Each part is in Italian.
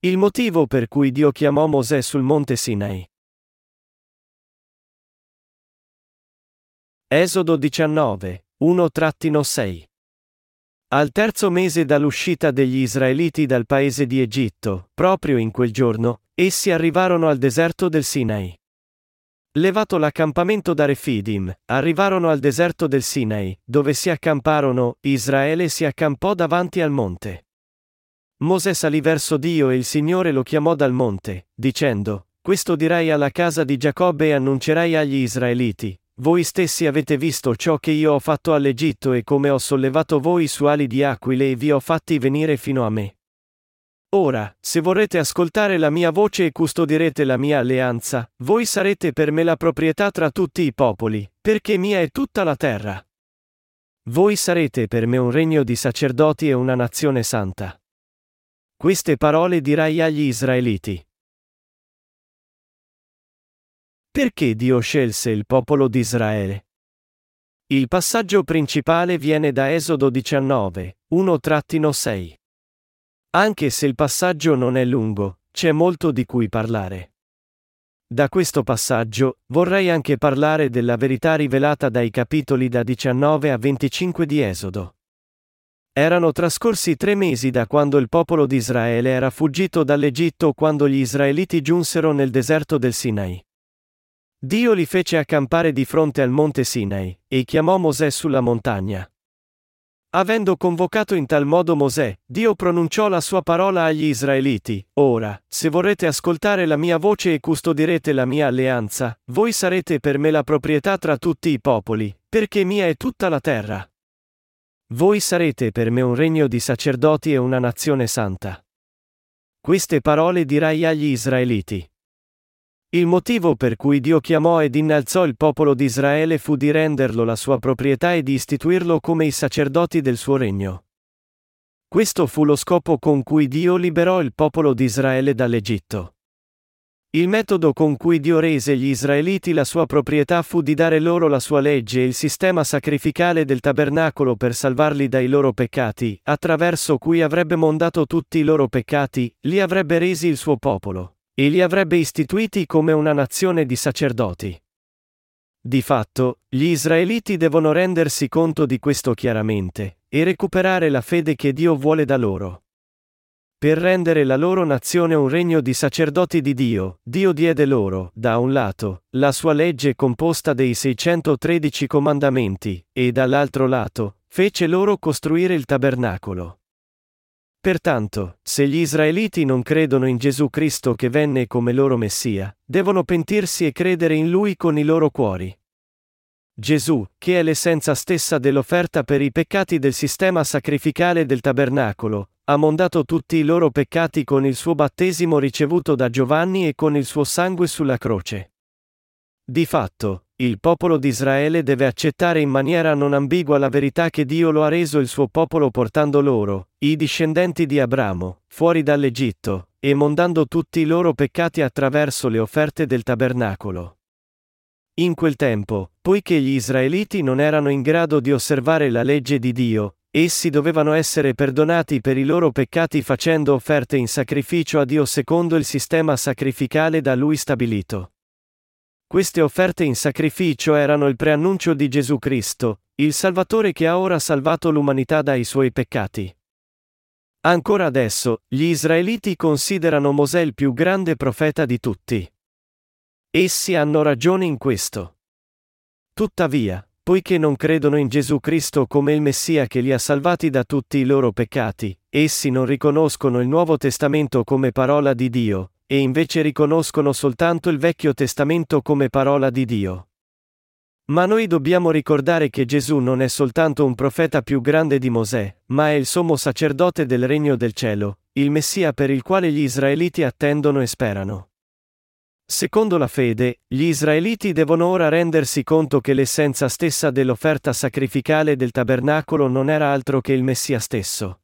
Il motivo per cui Dio chiamò Mosè sul monte Sinai. Esodo 19, 1-6 Al terzo mese dall'uscita degli Israeliti dal paese di Egitto, proprio in quel giorno, essi arrivarono al deserto del Sinai. Levato l'accampamento da Refidim, arrivarono al deserto del Sinai, dove si accamparono, Israele si accampò davanti al monte. Mosè salì verso Dio e il Signore lo chiamò dal monte, dicendo, Questo dirai alla casa di Giacobbe e annuncerai agli Israeliti, voi stessi avete visto ciò che io ho fatto all'Egitto e come ho sollevato voi su ali di aquile e vi ho fatti venire fino a me. Ora, se vorrete ascoltare la mia voce e custodirete la mia alleanza, voi sarete per me la proprietà tra tutti i popoli, perché mia è tutta la terra. Voi sarete per me un regno di sacerdoti e una nazione santa. Queste parole dirai agli Israeliti. Perché Dio scelse il popolo di Israele? Il passaggio principale viene da Esodo 19, 1-6. Anche se il passaggio non è lungo, c'è molto di cui parlare. Da questo passaggio, vorrei anche parlare della verità rivelata dai capitoli da 19 a 25 di Esodo. Erano trascorsi tre mesi da quando il popolo di Israele era fuggito dall'Egitto quando gli israeliti giunsero nel deserto del Sinai. Dio li fece accampare di fronte al monte Sinai, e chiamò Mosè sulla montagna. Avendo convocato in tal modo Mosè, Dio pronunciò la sua parola agli Israeliti, Ora, se vorrete ascoltare la mia voce e custodirete la mia alleanza, voi sarete per me la proprietà tra tutti i popoli, perché mia è tutta la terra. Voi sarete per me un regno di sacerdoti e una nazione santa. Queste parole dirai agli Israeliti. Il motivo per cui Dio chiamò ed innalzò il popolo di Israele fu di renderlo la sua proprietà e di istituirlo come i sacerdoti del suo regno. Questo fu lo scopo con cui Dio liberò il popolo di Israele dall'Egitto. Il metodo con cui Dio rese gli Israeliti la sua proprietà fu di dare loro la sua legge e il sistema sacrificale del tabernacolo per salvarli dai loro peccati, attraverso cui avrebbe mondato tutti i loro peccati, li avrebbe resi il suo popolo e li avrebbe istituiti come una nazione di sacerdoti. Di fatto, gli israeliti devono rendersi conto di questo chiaramente, e recuperare la fede che Dio vuole da loro. Per rendere la loro nazione un regno di sacerdoti di Dio, Dio diede loro, da un lato, la sua legge composta dei 613 comandamenti, e dall'altro lato, fece loro costruire il tabernacolo. Pertanto, se gli israeliti non credono in Gesù Cristo che venne come loro Messia, devono pentirsi e credere in Lui con i loro cuori. Gesù, che è l'essenza stessa dell'offerta per i peccati del sistema sacrificale del tabernacolo, ha mondato tutti i loro peccati con il suo battesimo ricevuto da Giovanni e con il suo sangue sulla croce. Di fatto, il popolo di Israele deve accettare in maniera non ambigua la verità che Dio lo ha reso il suo popolo portando loro, i discendenti di Abramo, fuori dall'Egitto, e mondando tutti i loro peccati attraverso le offerte del tabernacolo. In quel tempo, poiché gli israeliti non erano in grado di osservare la legge di Dio, essi dovevano essere perdonati per i loro peccati facendo offerte in sacrificio a Dio secondo il sistema sacrificale da lui stabilito. Queste offerte in sacrificio erano il preannuncio di Gesù Cristo, il Salvatore che ha ora salvato l'umanità dai suoi peccati. Ancora adesso, gli israeliti considerano Mosè il più grande profeta di tutti. Essi hanno ragione in questo. Tuttavia, poiché non credono in Gesù Cristo come il Messia che li ha salvati da tutti i loro peccati, essi non riconoscono il Nuovo Testamento come parola di Dio, e invece riconoscono soltanto il Vecchio Testamento come parola di Dio. Ma noi dobbiamo ricordare che Gesù non è soltanto un profeta più grande di Mosè, ma è il sommo sacerdote del regno del cielo, il Messia per il quale gli israeliti attendono e sperano. Secondo la fede, gli israeliti devono ora rendersi conto che l'essenza stessa dell'offerta sacrificale del tabernacolo non era altro che il Messia stesso.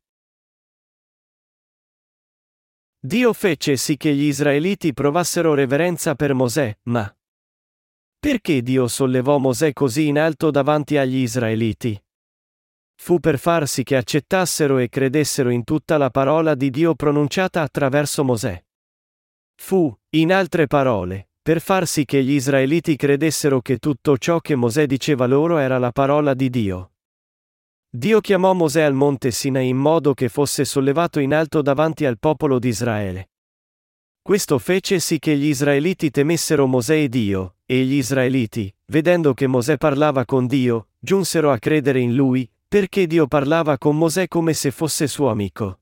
Dio fece sì che gli israeliti provassero reverenza per Mosè, ma perché Dio sollevò Mosè così in alto davanti agli israeliti? fu per far sì che accettassero e credessero in tutta la parola di Dio pronunciata attraverso Mosè. Fu, in altre parole, per far sì che gli israeliti credessero che tutto ciò che Mosè diceva loro era la parola di Dio. Dio chiamò Mosè al monte Sinai in modo che fosse sollevato in alto davanti al popolo di Israele. Questo fece sì che gli israeliti temessero Mosè e Dio, e gli israeliti, vedendo che Mosè parlava con Dio, giunsero a credere in lui, perché Dio parlava con Mosè come se fosse suo amico.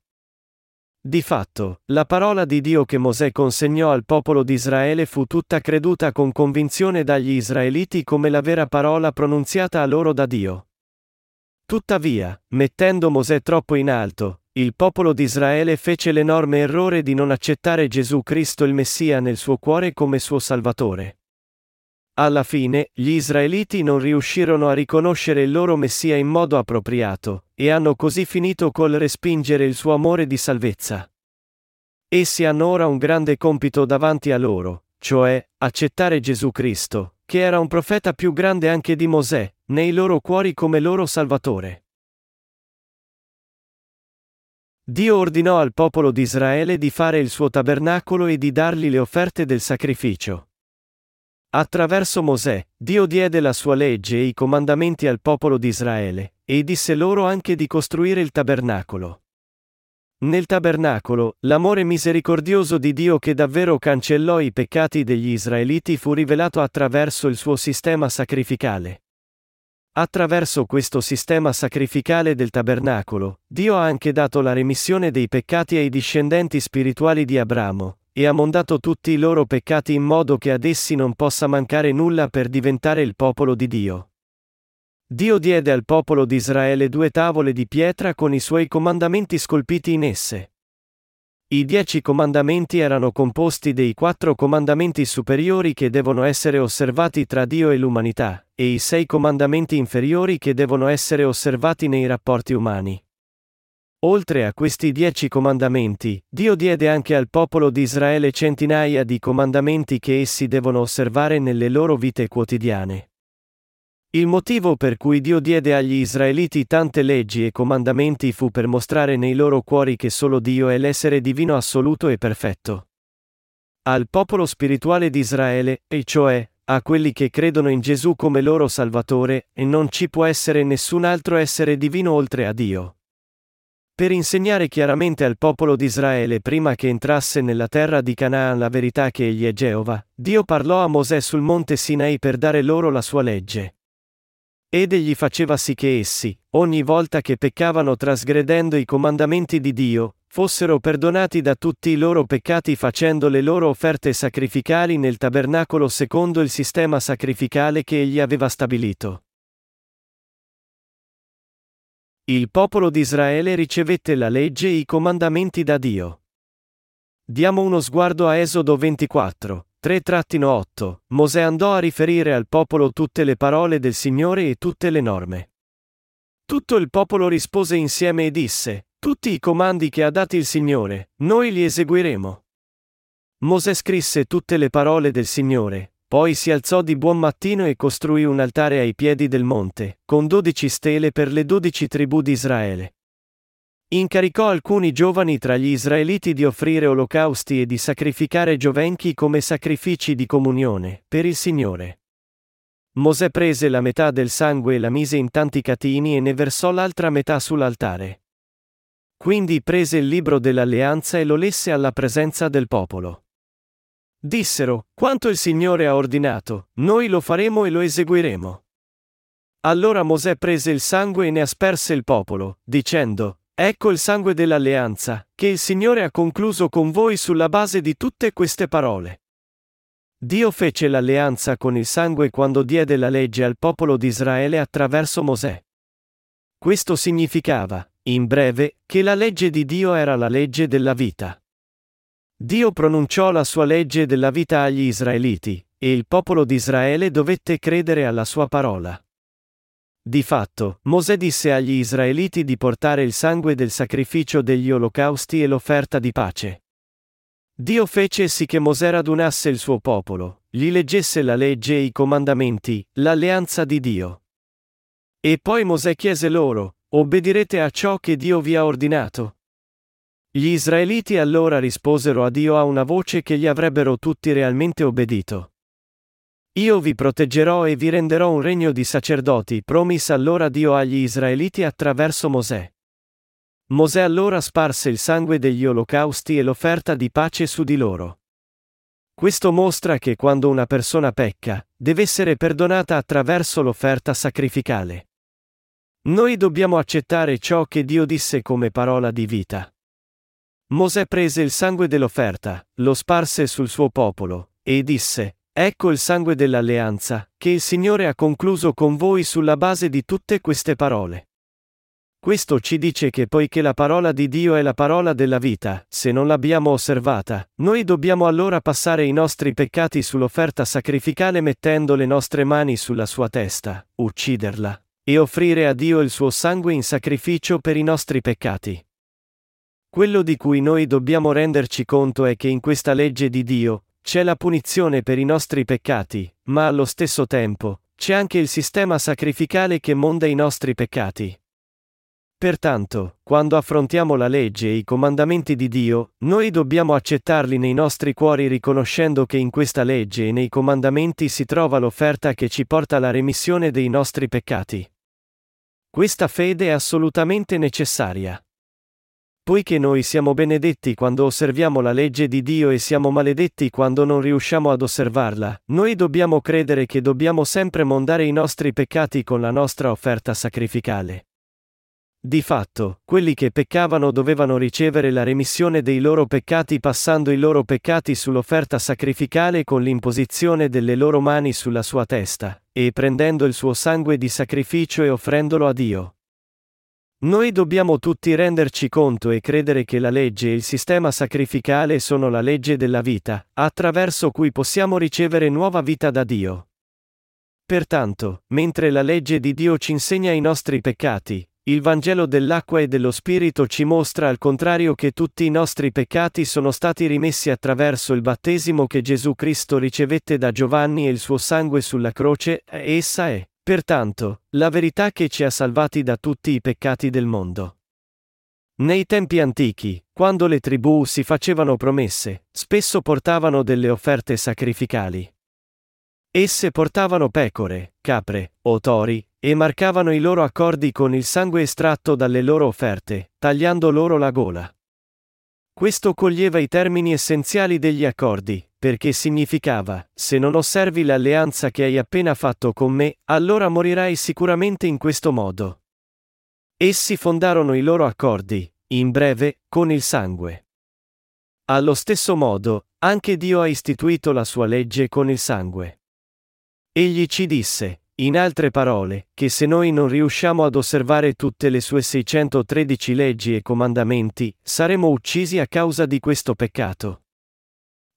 Di fatto, la parola di Dio che Mosè consegnò al popolo di Israele fu tutta creduta con convinzione dagli israeliti come la vera parola pronunziata a loro da Dio. Tuttavia, mettendo Mosè troppo in alto, il popolo di Israele fece l'enorme errore di non accettare Gesù Cristo il Messia nel suo cuore come suo Salvatore. Alla fine, gli israeliti non riuscirono a riconoscere il loro Messia in modo appropriato, e hanno così finito col respingere il suo amore di salvezza. Essi hanno ora un grande compito davanti a loro, cioè, accettare Gesù Cristo, che era un profeta più grande anche di Mosè, nei loro cuori come loro Salvatore. Dio ordinò al popolo di Israele di fare il suo tabernacolo e di dargli le offerte del sacrificio. Attraverso Mosè, Dio diede la sua legge e i comandamenti al popolo di Israele, e disse loro anche di costruire il tabernacolo. Nel tabernacolo, l'amore misericordioso di Dio che davvero cancellò i peccati degli israeliti fu rivelato attraverso il suo sistema sacrificale. Attraverso questo sistema sacrificale del tabernacolo, Dio ha anche dato la remissione dei peccati ai discendenti spirituali di Abramo, e ha mondato tutti i loro peccati in modo che ad essi non possa mancare nulla per diventare il popolo di Dio. Dio diede al popolo di Israele due tavole di pietra con i suoi comandamenti scolpiti in esse. I dieci comandamenti erano composti dei quattro comandamenti superiori che devono essere osservati tra Dio e l'umanità, e i sei comandamenti inferiori che devono essere osservati nei rapporti umani. Oltre a questi dieci comandamenti, Dio diede anche al popolo di Israele centinaia di comandamenti che essi devono osservare nelle loro vite quotidiane. Il motivo per cui Dio diede agli israeliti tante leggi e comandamenti fu per mostrare nei loro cuori che solo Dio è l'essere divino assoluto e perfetto. Al popolo spirituale di Israele, e cioè, a quelli che credono in Gesù come loro Salvatore, e non ci può essere nessun altro essere divino oltre a Dio. Per insegnare chiaramente al popolo di Israele prima che entrasse nella terra di Canaan la verità che egli è Geova, Dio parlò a Mosè sul monte Sinai per dare loro la sua legge. Ed egli faceva sì che essi, ogni volta che peccavano trasgredendo i comandamenti di Dio, fossero perdonati da tutti i loro peccati facendo le loro offerte sacrificali nel tabernacolo secondo il sistema sacrificale che egli aveva stabilito. Il popolo di Israele ricevette la legge e i comandamenti da Dio. Diamo uno sguardo a Esodo 24, 3-8 Mosè andò a riferire al popolo tutte le parole del Signore e tutte le norme. Tutto il popolo rispose insieme e disse, Tutti i comandi che ha dati il Signore, noi li eseguiremo. Mosè scrisse tutte le parole del Signore, poi si alzò di buon mattino e costruì un altare ai piedi del monte, con dodici stele per le dodici tribù di Israele. Incaricò alcuni giovani tra gli israeliti di offrire olocausti e di sacrificare giovenchi come sacrifici di comunione, per il Signore. Mosè prese la metà del sangue e la mise in tanti catini e ne versò l'altra metà sull'altare. Quindi prese il libro dell'alleanza e lo lesse alla presenza del popolo. Dissero, quanto il Signore ha ordinato, noi lo faremo e lo eseguiremo. Allora Mosè prese il sangue e ne asperse il popolo, dicendo, Ecco il sangue dell'alleanza, che il Signore ha concluso con voi sulla base di tutte queste parole. Dio fece l'alleanza con il sangue quando diede la legge al popolo di Israele attraverso Mosè. Questo significava, in breve, che la legge di Dio era la legge della vita. Dio pronunciò la sua legge della vita agli israeliti, e il popolo di Israele dovette credere alla sua parola. Di fatto, Mosè disse agli israeliti di portare il sangue del sacrificio degli olocausti e l'offerta di pace. Dio fece sì che Mosè radunasse il suo popolo, gli leggesse la legge e i comandamenti, l'alleanza di Dio. E poi Mosè chiese loro, obbedirete a ciò che Dio vi ha ordinato? Gli israeliti allora risposero a Dio a una voce che gli avrebbero tutti realmente obbedito. Io vi proteggerò e vi renderò un regno di sacerdoti, promise allora Dio agli israeliti attraverso Mosè. Mosè allora sparse il sangue degli olocausti e l'offerta di pace su di loro. Questo mostra che quando una persona pecca, deve essere perdonata attraverso l'offerta sacrificale. Noi dobbiamo accettare ciò che Dio disse come parola di vita. Mosè prese il sangue dell'offerta, lo sparse sul suo popolo, e disse, Ecco il sangue dell'alleanza, che il Signore ha concluso con voi sulla base di tutte queste parole. Questo ci dice che poiché la parola di Dio è la parola della vita, se non l'abbiamo osservata, noi dobbiamo allora passare i nostri peccati sull'offerta sacrificale mettendo le nostre mani sulla sua testa, ucciderla, e offrire a Dio il suo sangue in sacrificio per i nostri peccati. Quello di cui noi dobbiamo renderci conto è che in questa legge di Dio, c'è la punizione per i nostri peccati, ma allo stesso tempo, c'è anche il sistema sacrificale che monda i nostri peccati. Pertanto, quando affrontiamo la legge e i comandamenti di Dio, noi dobbiamo accettarli nei nostri cuori riconoscendo che in questa legge e nei comandamenti si trova l'offerta che ci porta alla remissione dei nostri peccati. Questa fede è assolutamente necessaria. Poiché noi siamo benedetti quando osserviamo la legge di Dio e siamo maledetti quando non riusciamo ad osservarla, noi dobbiamo credere che dobbiamo sempre mondare i nostri peccati con la nostra offerta sacrificale. Di fatto, quelli che peccavano dovevano ricevere la remissione dei loro peccati passando i loro peccati sull'offerta sacrificale con l'imposizione delle loro mani sulla sua testa, e prendendo il suo sangue di sacrificio e offrendolo a Dio. Noi dobbiamo tutti renderci conto e credere che la legge e il sistema sacrificale sono la legge della vita, attraverso cui possiamo ricevere nuova vita da Dio. Pertanto, mentre la legge di Dio ci insegna i nostri peccati, il Vangelo dell'acqua e dello Spirito ci mostra al contrario che tutti i nostri peccati sono stati rimessi attraverso il battesimo che Gesù Cristo ricevette da Giovanni e il suo sangue sulla croce, essa è, pertanto, la verità che ci ha salvati da tutti i peccati del mondo. Nei tempi antichi, quando le tribù si facevano promesse, spesso portavano delle offerte sacrificali. Esse portavano pecore, capre, o tori, e marcavano i loro accordi con il sangue estratto dalle loro offerte, tagliando loro la gola. Questo coglieva i termini essenziali degli accordi, perché significava, se non osservi l'alleanza che hai appena fatto con me, allora morirai sicuramente in questo modo. Essi fondarono i loro accordi, in breve, con il sangue. Allo stesso modo, anche Dio ha istituito la sua legge con il sangue. Egli ci disse, in altre parole, che se noi non riusciamo ad osservare tutte le sue 613 leggi e comandamenti, saremo uccisi a causa di questo peccato.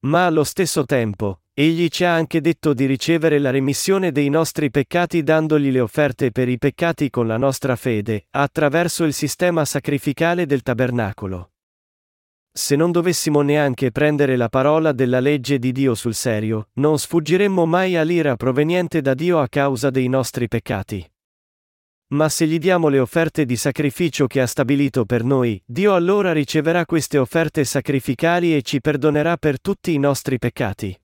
Ma allo stesso tempo, egli ci ha anche detto di ricevere la remissione dei nostri peccati dandogli le offerte per i peccati con la nostra fede, attraverso il sistema sacrificale del tabernacolo se non dovessimo neanche prendere la parola della legge di Dio sul serio, non sfuggiremmo mai all'ira proveniente da Dio a causa dei nostri peccati. Ma se gli diamo le offerte di sacrificio che ha stabilito per noi, Dio allora riceverà queste offerte sacrificali e ci perdonerà per tutti i nostri peccati.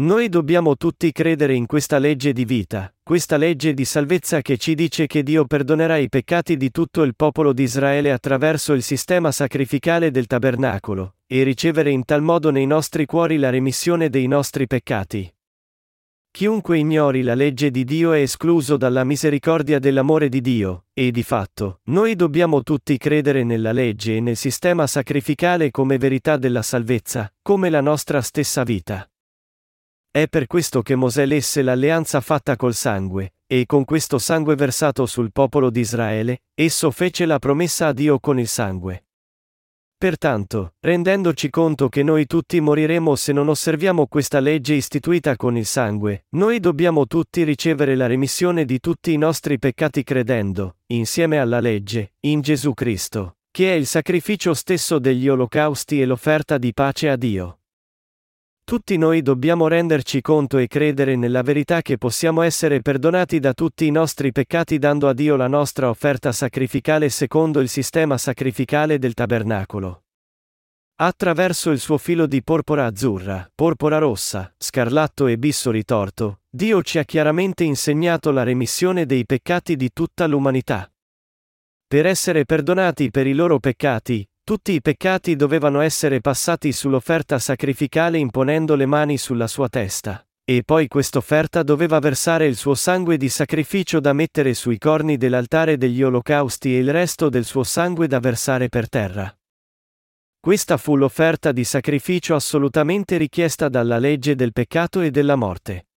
Noi dobbiamo tutti credere in questa legge di vita, questa legge di salvezza che ci dice che Dio perdonerà i peccati di tutto il popolo di Israele attraverso il sistema sacrificale del tabernacolo, e ricevere in tal modo nei nostri cuori la remissione dei nostri peccati. Chiunque ignori la legge di Dio è escluso dalla misericordia dell'amore di Dio, e di fatto, noi dobbiamo tutti credere nella legge e nel sistema sacrificale come verità della salvezza, come la nostra stessa vita. È per questo che Mosè lesse l'alleanza fatta col sangue, e con questo sangue versato sul popolo di Israele, esso fece la promessa a Dio con il sangue. Pertanto, rendendoci conto che noi tutti moriremo se non osserviamo questa legge istituita con il sangue, noi dobbiamo tutti ricevere la remissione di tutti i nostri peccati credendo, insieme alla legge, in Gesù Cristo, che è il sacrificio stesso degli olocausti e l'offerta di pace a Dio. Tutti noi dobbiamo renderci conto e credere nella verità che possiamo essere perdonati da tutti i nostri peccati dando a Dio la nostra offerta sacrificale secondo il sistema sacrificale del tabernacolo. Attraverso il suo filo di porpora azzurra, porpora rossa, scarlatto e bisso ritorto, Dio ci ha chiaramente insegnato la remissione dei peccati di tutta l'umanità. Per essere perdonati per i loro peccati, tutti i peccati dovevano essere passati sull'offerta sacrificale imponendo le mani sulla sua testa. E poi quest'offerta doveva versare il suo sangue di sacrificio da mettere sui corni dell'altare degli olocausti e il resto del suo sangue da versare per terra. Questa fu l'offerta di sacrificio assolutamente richiesta dalla legge del peccato e della morte.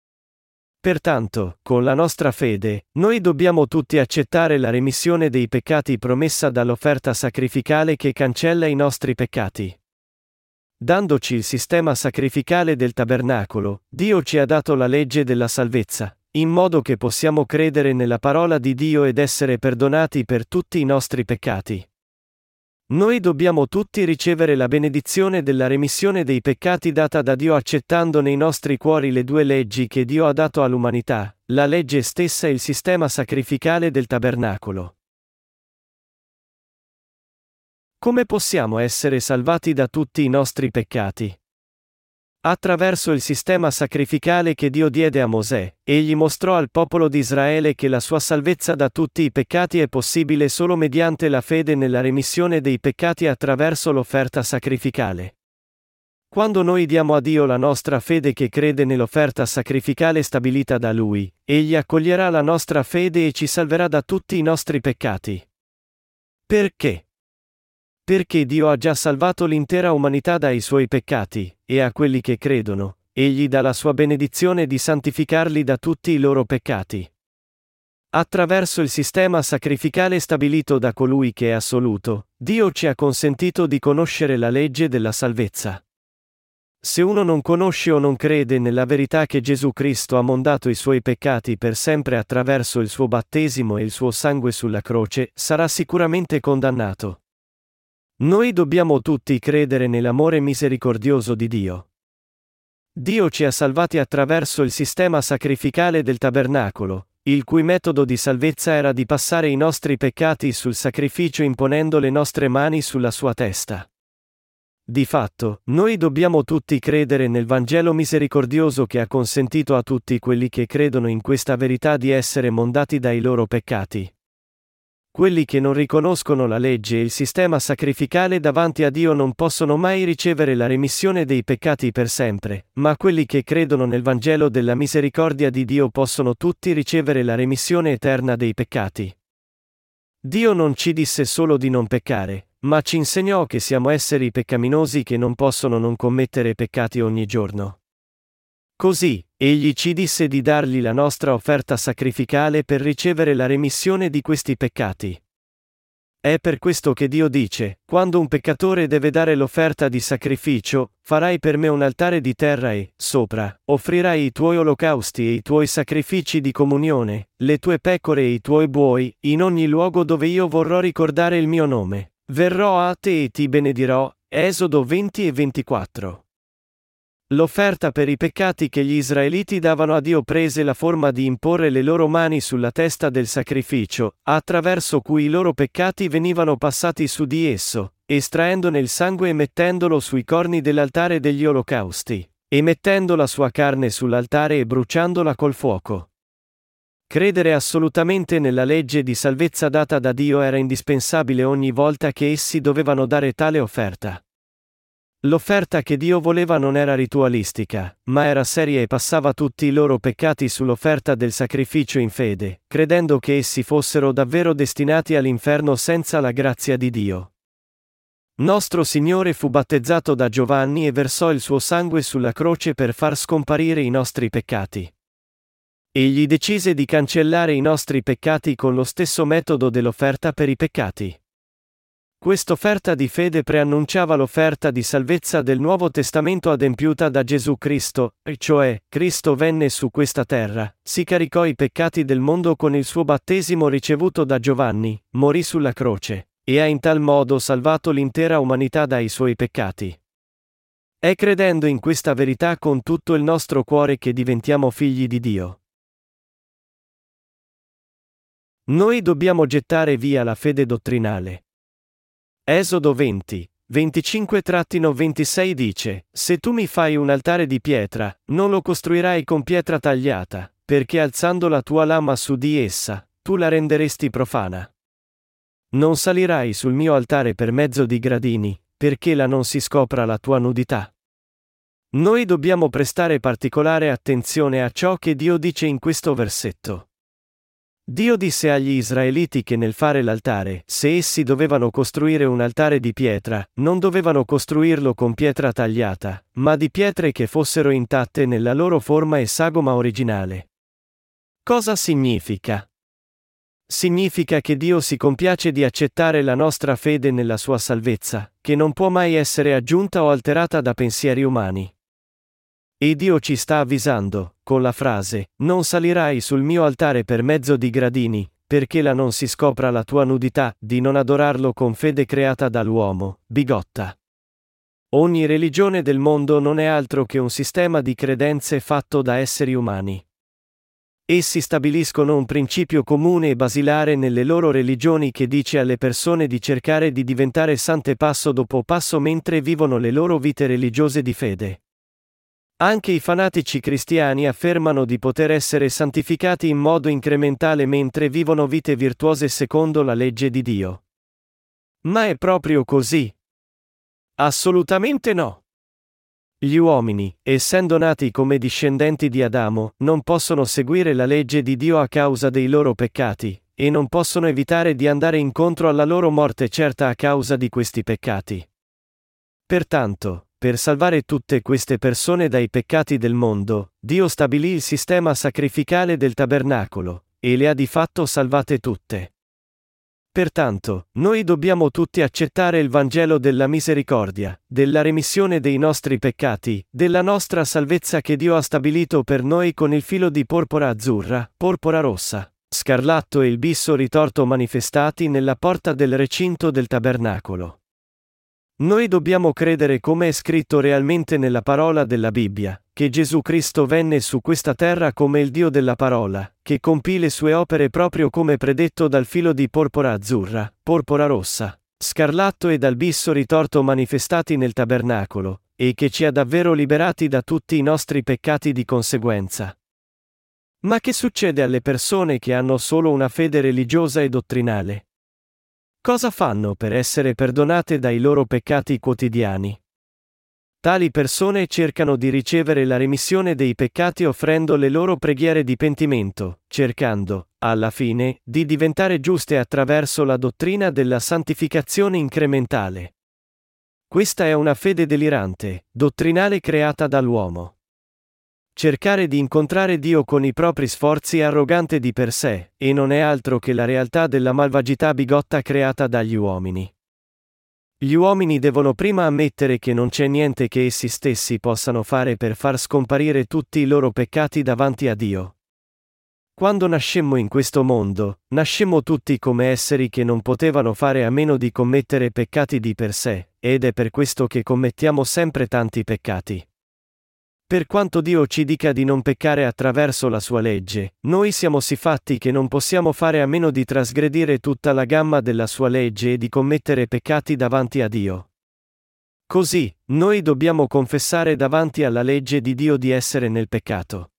Pertanto, con la nostra fede, noi dobbiamo tutti accettare la remissione dei peccati promessa dall'offerta sacrificale che cancella i nostri peccati. Dandoci il sistema sacrificale del tabernacolo, Dio ci ha dato la legge della salvezza, in modo che possiamo credere nella parola di Dio ed essere perdonati per tutti i nostri peccati. Noi dobbiamo tutti ricevere la benedizione della remissione dei peccati data da Dio accettando nei nostri cuori le due leggi che Dio ha dato all'umanità, la legge stessa e il sistema sacrificale del tabernacolo. Come possiamo essere salvati da tutti i nostri peccati? Attraverso il sistema sacrificale che Dio diede a Mosè, egli mostrò al popolo di Israele che la sua salvezza da tutti i peccati è possibile solo mediante la fede nella remissione dei peccati attraverso l'offerta sacrificale. Quando noi diamo a Dio la nostra fede che crede nell'offerta sacrificale stabilita da Lui, Egli accoglierà la nostra fede e ci salverà da tutti i nostri peccati. Perché? Perché Dio ha già salvato l'intera umanità dai suoi peccati, e a quelli che credono, egli dà la sua benedizione di santificarli da tutti i loro peccati. Attraverso il sistema sacrificale stabilito da colui che è assoluto, Dio ci ha consentito di conoscere la legge della salvezza. Se uno non conosce o non crede nella verità che Gesù Cristo ha mondato i suoi peccati per sempre attraverso il suo battesimo e il suo sangue sulla croce, sarà sicuramente condannato. Noi dobbiamo tutti credere nell'amore misericordioso di Dio. Dio ci ha salvati attraverso il sistema sacrificale del tabernacolo, il cui metodo di salvezza era di passare i nostri peccati sul sacrificio imponendo le nostre mani sulla sua testa. Di fatto, noi dobbiamo tutti credere nel Vangelo misericordioso che ha consentito a tutti quelli che credono in questa verità di essere mondati dai loro peccati. Quelli che non riconoscono la legge e il sistema sacrificale davanti a Dio non possono mai ricevere la remissione dei peccati per sempre, ma quelli che credono nel Vangelo della misericordia di Dio possono tutti ricevere la remissione eterna dei peccati. Dio non ci disse solo di non peccare, ma ci insegnò che siamo esseri peccaminosi che non possono non commettere peccati ogni giorno. Così, egli ci disse di dargli la nostra offerta sacrificale per ricevere la remissione di questi peccati. È per questo che Dio dice, quando un peccatore deve dare l'offerta di sacrificio, farai per me un altare di terra e, sopra, offrirai i tuoi olocausti e i tuoi sacrifici di comunione, le tue pecore e i tuoi buoi, in ogni luogo dove io vorrò ricordare il mio nome. Verrò a te e ti benedirò. Esodo 20 e 24. L'offerta per i peccati che gli israeliti davano a Dio prese la forma di imporre le loro mani sulla testa del sacrificio, attraverso cui i loro peccati venivano passati su di esso, estraendone il sangue e mettendolo sui corni dell'altare degli olocausti, e mettendo la sua carne sull'altare e bruciandola col fuoco. Credere assolutamente nella legge di salvezza data da Dio era indispensabile ogni volta che essi dovevano dare tale offerta. L'offerta che Dio voleva non era ritualistica, ma era seria e passava tutti i loro peccati sull'offerta del sacrificio in fede, credendo che essi fossero davvero destinati all'inferno senza la grazia di Dio. Nostro Signore fu battezzato da Giovanni e versò il suo sangue sulla croce per far scomparire i nostri peccati. Egli decise di cancellare i nostri peccati con lo stesso metodo dell'offerta per i peccati. Quest'offerta di fede preannunciava l'offerta di salvezza del Nuovo Testamento adempiuta da Gesù Cristo, e cioè, Cristo venne su questa terra, si caricò i peccati del mondo con il suo battesimo ricevuto da Giovanni, morì sulla croce, e ha in tal modo salvato l'intera umanità dai suoi peccati. È credendo in questa verità con tutto il nostro cuore che diventiamo figli di Dio. Noi dobbiamo gettare via la fede dottrinale. Esodo 20, 25-26 dice, Se tu mi fai un altare di pietra, non lo costruirai con pietra tagliata, perché alzando la tua lama su di essa, tu la renderesti profana. Non salirai sul mio altare per mezzo di gradini, perché la non si scopra la tua nudità. Noi dobbiamo prestare particolare attenzione a ciò che Dio dice in questo versetto. Dio disse agli Israeliti che nel fare l'altare, se essi dovevano costruire un altare di pietra, non dovevano costruirlo con pietra tagliata, ma di pietre che fossero intatte nella loro forma e sagoma originale. Cosa significa? Significa che Dio si compiace di accettare la nostra fede nella sua salvezza, che non può mai essere aggiunta o alterata da pensieri umani. E Dio ci sta avvisando, con la frase, non salirai sul mio altare per mezzo di gradini, perché la non si scopra la tua nudità, di non adorarlo con fede creata dall'uomo, bigotta. Ogni religione del mondo non è altro che un sistema di credenze fatto da esseri umani. Essi stabiliscono un principio comune e basilare nelle loro religioni che dice alle persone di cercare di diventare sante passo dopo passo mentre vivono le loro vite religiose di fede. Anche i fanatici cristiani affermano di poter essere santificati in modo incrementale mentre vivono vite virtuose secondo la legge di Dio. Ma è proprio così? Assolutamente no. Gli uomini, essendo nati come discendenti di Adamo, non possono seguire la legge di Dio a causa dei loro peccati, e non possono evitare di andare incontro alla loro morte certa a causa di questi peccati. Pertanto, per salvare tutte queste persone dai peccati del mondo, Dio stabilì il sistema sacrificale del tabernacolo, e le ha di fatto salvate tutte. Pertanto, noi dobbiamo tutti accettare il Vangelo della misericordia, della remissione dei nostri peccati, della nostra salvezza che Dio ha stabilito per noi con il filo di porpora azzurra, porpora rossa, scarlatto e il bisso ritorto manifestati nella porta del recinto del tabernacolo. Noi dobbiamo credere come è scritto realmente nella parola della Bibbia, che Gesù Cristo venne su questa terra come il Dio della parola, che compì le sue opere proprio come predetto dal filo di porpora azzurra, porpora rossa, scarlatto e dal bisso ritorto manifestati nel tabernacolo, e che ci ha davvero liberati da tutti i nostri peccati di conseguenza. Ma che succede alle persone che hanno solo una fede religiosa e dottrinale? Cosa fanno per essere perdonate dai loro peccati quotidiani? Tali persone cercano di ricevere la remissione dei peccati offrendo le loro preghiere di pentimento, cercando, alla fine, di diventare giuste attraverso la dottrina della santificazione incrementale. Questa è una fede delirante, dottrinale creata dall'uomo. Cercare di incontrare Dio con i propri sforzi è arrogante di per sé, e non è altro che la realtà della malvagità bigotta creata dagli uomini. Gli uomini devono prima ammettere che non c'è niente che essi stessi possano fare per far scomparire tutti i loro peccati davanti a Dio. Quando nascemmo in questo mondo, nascemmo tutti come esseri che non potevano fare a meno di commettere peccati di per sé, ed è per questo che commettiamo sempre tanti peccati. Per quanto Dio ci dica di non peccare attraverso la sua legge, noi siamo sì fatti che non possiamo fare a meno di trasgredire tutta la gamma della sua legge e di commettere peccati davanti a Dio. Così, noi dobbiamo confessare davanti alla legge di Dio di essere nel peccato.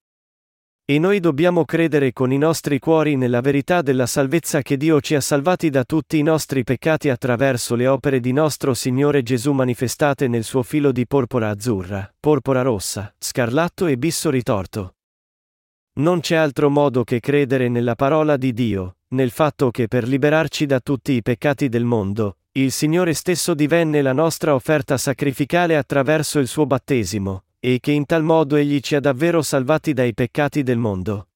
E noi dobbiamo credere con i nostri cuori nella verità della salvezza che Dio ci ha salvati da tutti i nostri peccati attraverso le opere di nostro Signore Gesù manifestate nel suo filo di porpora azzurra, porpora rossa, scarlatto e bisso ritorto. Non c'è altro modo che credere nella parola di Dio, nel fatto che per liberarci da tutti i peccati del mondo, il Signore stesso divenne la nostra offerta sacrificale attraverso il suo battesimo, e che in tal modo egli ci ha davvero salvati dai peccati del mondo.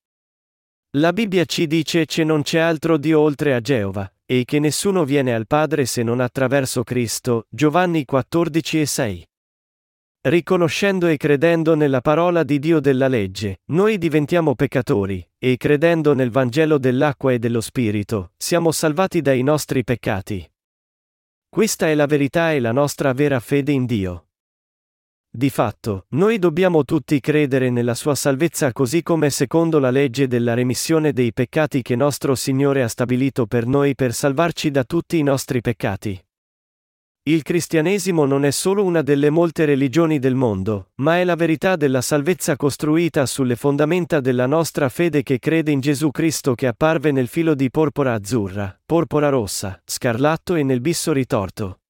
La Bibbia ci dice che non c'è altro Dio oltre a Geova, e che nessuno viene al Padre se non attraverso Cristo, Giovanni 14 e 6. Riconoscendo e credendo nella parola di Dio della legge, noi diventiamo peccatori, e credendo nel Vangelo dell'acqua e dello Spirito, siamo salvati dai nostri peccati. Questa è la verità e la nostra vera fede in Dio. Di fatto, noi dobbiamo tutti credere nella sua salvezza così come secondo la legge della remissione dei peccati che nostro Signore ha stabilito per noi per salvarci da tutti i nostri peccati. Il cristianesimo non è solo una delle molte religioni del mondo, ma è la verità della salvezza costruita sulle fondamenta della nostra fede che crede in Gesù Cristo che apparve nel filo di porpora azzurra, porpora rossa, scarlatto e nel bisso ritorto.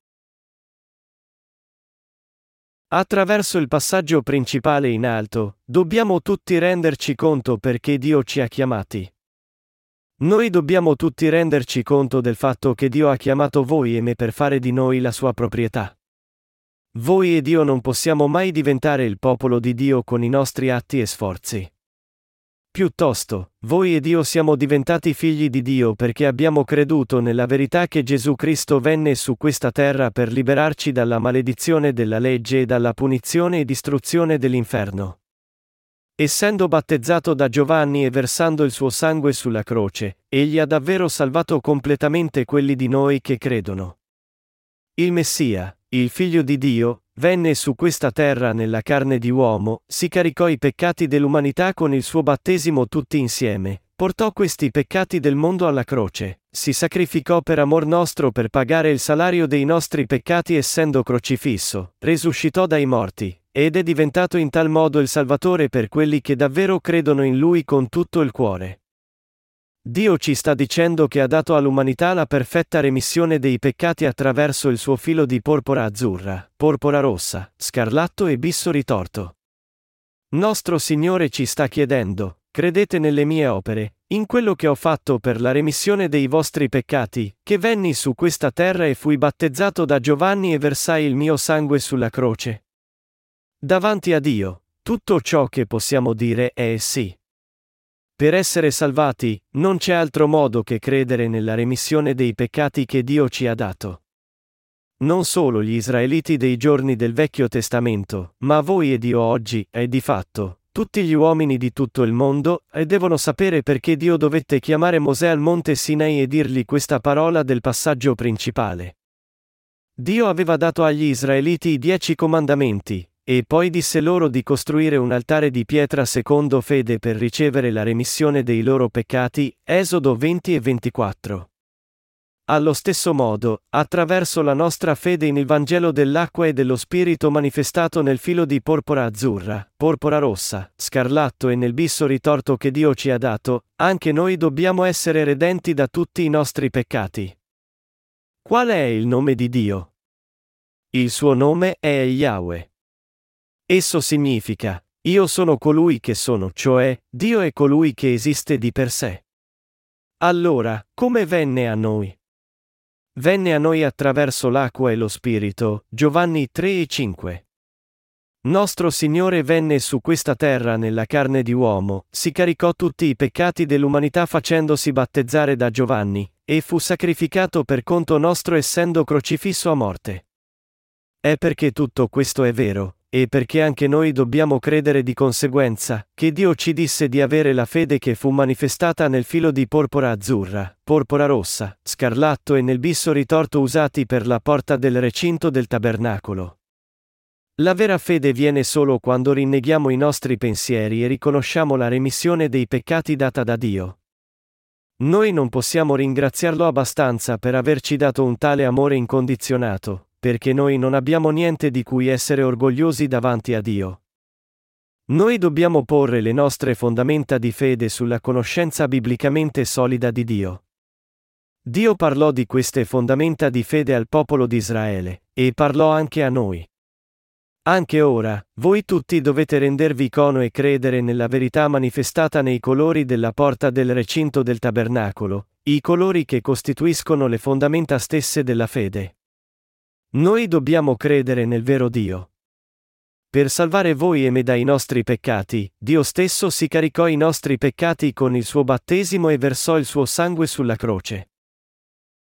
Attraverso il passaggio principale in alto, dobbiamo tutti renderci conto perché Dio ci ha chiamati. Noi dobbiamo tutti renderci conto del fatto che Dio ha chiamato voi e me per fare di noi la sua proprietà. Voi ed io non possiamo mai diventare il popolo di Dio con i nostri atti e sforzi. Piuttosto, voi ed io siamo diventati figli di Dio perché abbiamo creduto nella verità che Gesù Cristo venne su questa terra per liberarci dalla maledizione della legge e dalla punizione e distruzione dell'inferno. Essendo battezzato da Giovanni e versando il suo sangue sulla croce, egli ha davvero salvato completamente quelli di noi che credono. Il Messia, il Figlio di Dio, venne su questa terra nella carne di uomo, si caricò i peccati dell'umanità con il suo battesimo tutti insieme, portò questi peccati del mondo alla croce, si sacrificò per amor nostro per pagare il salario dei nostri peccati essendo crocifisso, resuscitò dai morti, ed è diventato in tal modo il Salvatore per quelli che davvero credono in Lui con tutto il cuore. Dio ci sta dicendo che ha dato all'umanità la perfetta remissione dei peccati attraverso il suo filo di porpora azzurra, porpora rossa, scarlatto e bisso ritorto. Nostro Signore ci sta chiedendo, credete nelle mie opere, in quello che ho fatto per la remissione dei vostri peccati, che venni su questa terra e fui battezzato da Giovanni e versai il mio sangue sulla croce. Davanti a Dio, tutto ciò che possiamo dire è sì. Per essere salvati, non c'è altro modo che credere nella remissione dei peccati che Dio ci ha dato. Non solo gli israeliti dei giorni del Vecchio Testamento, ma voi ed io oggi, e di fatto, tutti gli uomini di tutto il mondo, e devono sapere perché Dio dovette chiamare Mosè al monte Sinai e dirgli questa parola del passaggio principale. Dio aveva dato agli israeliti i dieci comandamenti, e poi disse loro di costruire un altare di pietra secondo fede per ricevere la remissione dei loro peccati, Esodo 20 e 24. Allo stesso modo, attraverso la nostra fede in il Vangelo dell'acqua e dello Spirito manifestato nel filo di porpora azzurra, porpora rossa, scarlatto e nel bisso ritorto che Dio ci ha dato, anche noi dobbiamo essere redenti da tutti i nostri peccati. Qual è il nome di Dio? Il suo nome è Yahweh. Esso significa, io sono colui che sono, cioè, Dio è colui che esiste di per sé. Allora, come venne a noi? Venne a noi attraverso l'acqua e lo Spirito, Giovanni 3 e 5. Nostro Signore venne su questa terra nella carne di uomo, si caricò tutti i peccati dell'umanità facendosi battezzare da Giovanni, e fu sacrificato per conto nostro essendo crocifisso a morte. È perché tutto questo è vero, e perché anche noi dobbiamo credere di conseguenza, che Dio ci disse di avere la fede che fu manifestata nel filo di porpora azzurra, porpora rossa, scarlatto e nel bisso ritorto usati per la porta del recinto del tabernacolo. La vera fede viene solo quando rinneghiamo i nostri pensieri e riconosciamo la remissione dei peccati data da Dio. Noi non possiamo ringraziarlo abbastanza per averci dato un tale amore incondizionato, perché noi non abbiamo niente di cui essere orgogliosi davanti a Dio. Noi dobbiamo porre le nostre fondamenta di fede sulla conoscenza biblicamente solida di Dio. Dio parlò di queste fondamenta di fede al popolo di Israele, e parlò anche a noi. Anche ora, voi tutti dovete rendervi cono e credere nella verità manifestata nei colori della porta del recinto del tabernacolo, i colori che costituiscono le fondamenta stesse della fede. Noi dobbiamo credere nel vero Dio. Per salvare voi e me dai nostri peccati, Dio stesso si caricò i nostri peccati con il suo battesimo e versò il suo sangue sulla croce.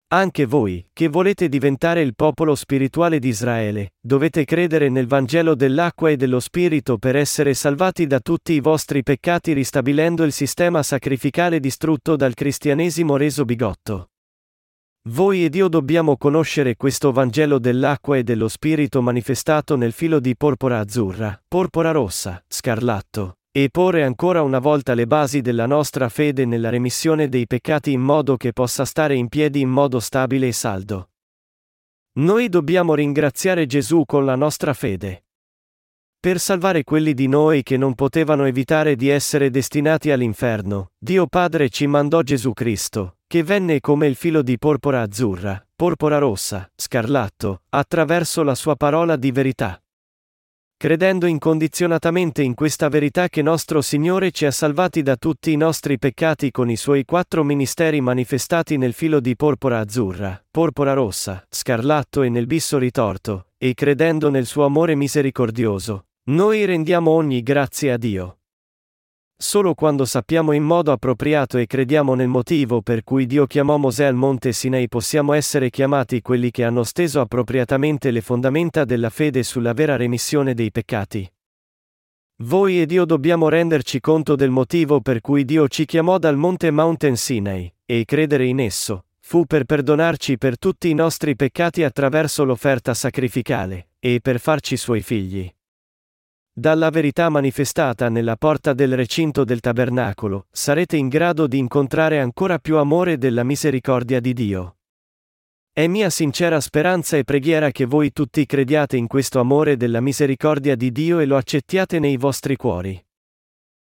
Anche voi, che volete diventare il popolo spirituale di Israele, dovete credere nel Vangelo dell'acqua e dello Spirito per essere salvati da tutti i vostri peccati ristabilendo il sistema sacrificale distrutto dal cristianesimo reso bigotto. Voi ed io dobbiamo conoscere questo Vangelo dell'acqua e dello Spirito manifestato nel filo di porpora azzurra, porpora rossa, scarlatto, e porre ancora una volta le basi della nostra fede nella remissione dei peccati in modo che possa stare in piedi in modo stabile e saldo. Noi dobbiamo ringraziare Gesù con la nostra fede. Per salvare quelli di noi che non potevano evitare di essere destinati all'inferno, Dio Padre ci mandò Gesù Cristo, che venne come il filo di porpora azzurra, porpora rossa, scarlatto, attraverso la sua parola di verità. Credendo incondizionatamente in questa verità che nostro Signore ci ha salvati da tutti i nostri peccati con i suoi quattro ministeri manifestati nel filo di porpora azzurra, porpora rossa, scarlatto e nel bisso ritorto, e credendo nel suo amore misericordioso, noi rendiamo ogni grazie a Dio. Solo quando sappiamo in modo appropriato e crediamo nel motivo per cui Dio chiamò Mosè al monte Sinai possiamo essere chiamati quelli che hanno steso appropriatamente le fondamenta della fede sulla vera remissione dei peccati. Voi ed io dobbiamo renderci conto del motivo per cui Dio ci chiamò dal monte Mountain Sinai, e credere in esso, fu per perdonarci per tutti i nostri peccati attraverso l'offerta sacrificale, e per farci suoi figli. Dalla verità manifestata nella porta del recinto del tabernacolo, sarete in grado di incontrare ancora più amore della misericordia di Dio. È mia sincera speranza e preghiera che voi tutti crediate in questo amore della misericordia di Dio e lo accettiate nei vostri cuori.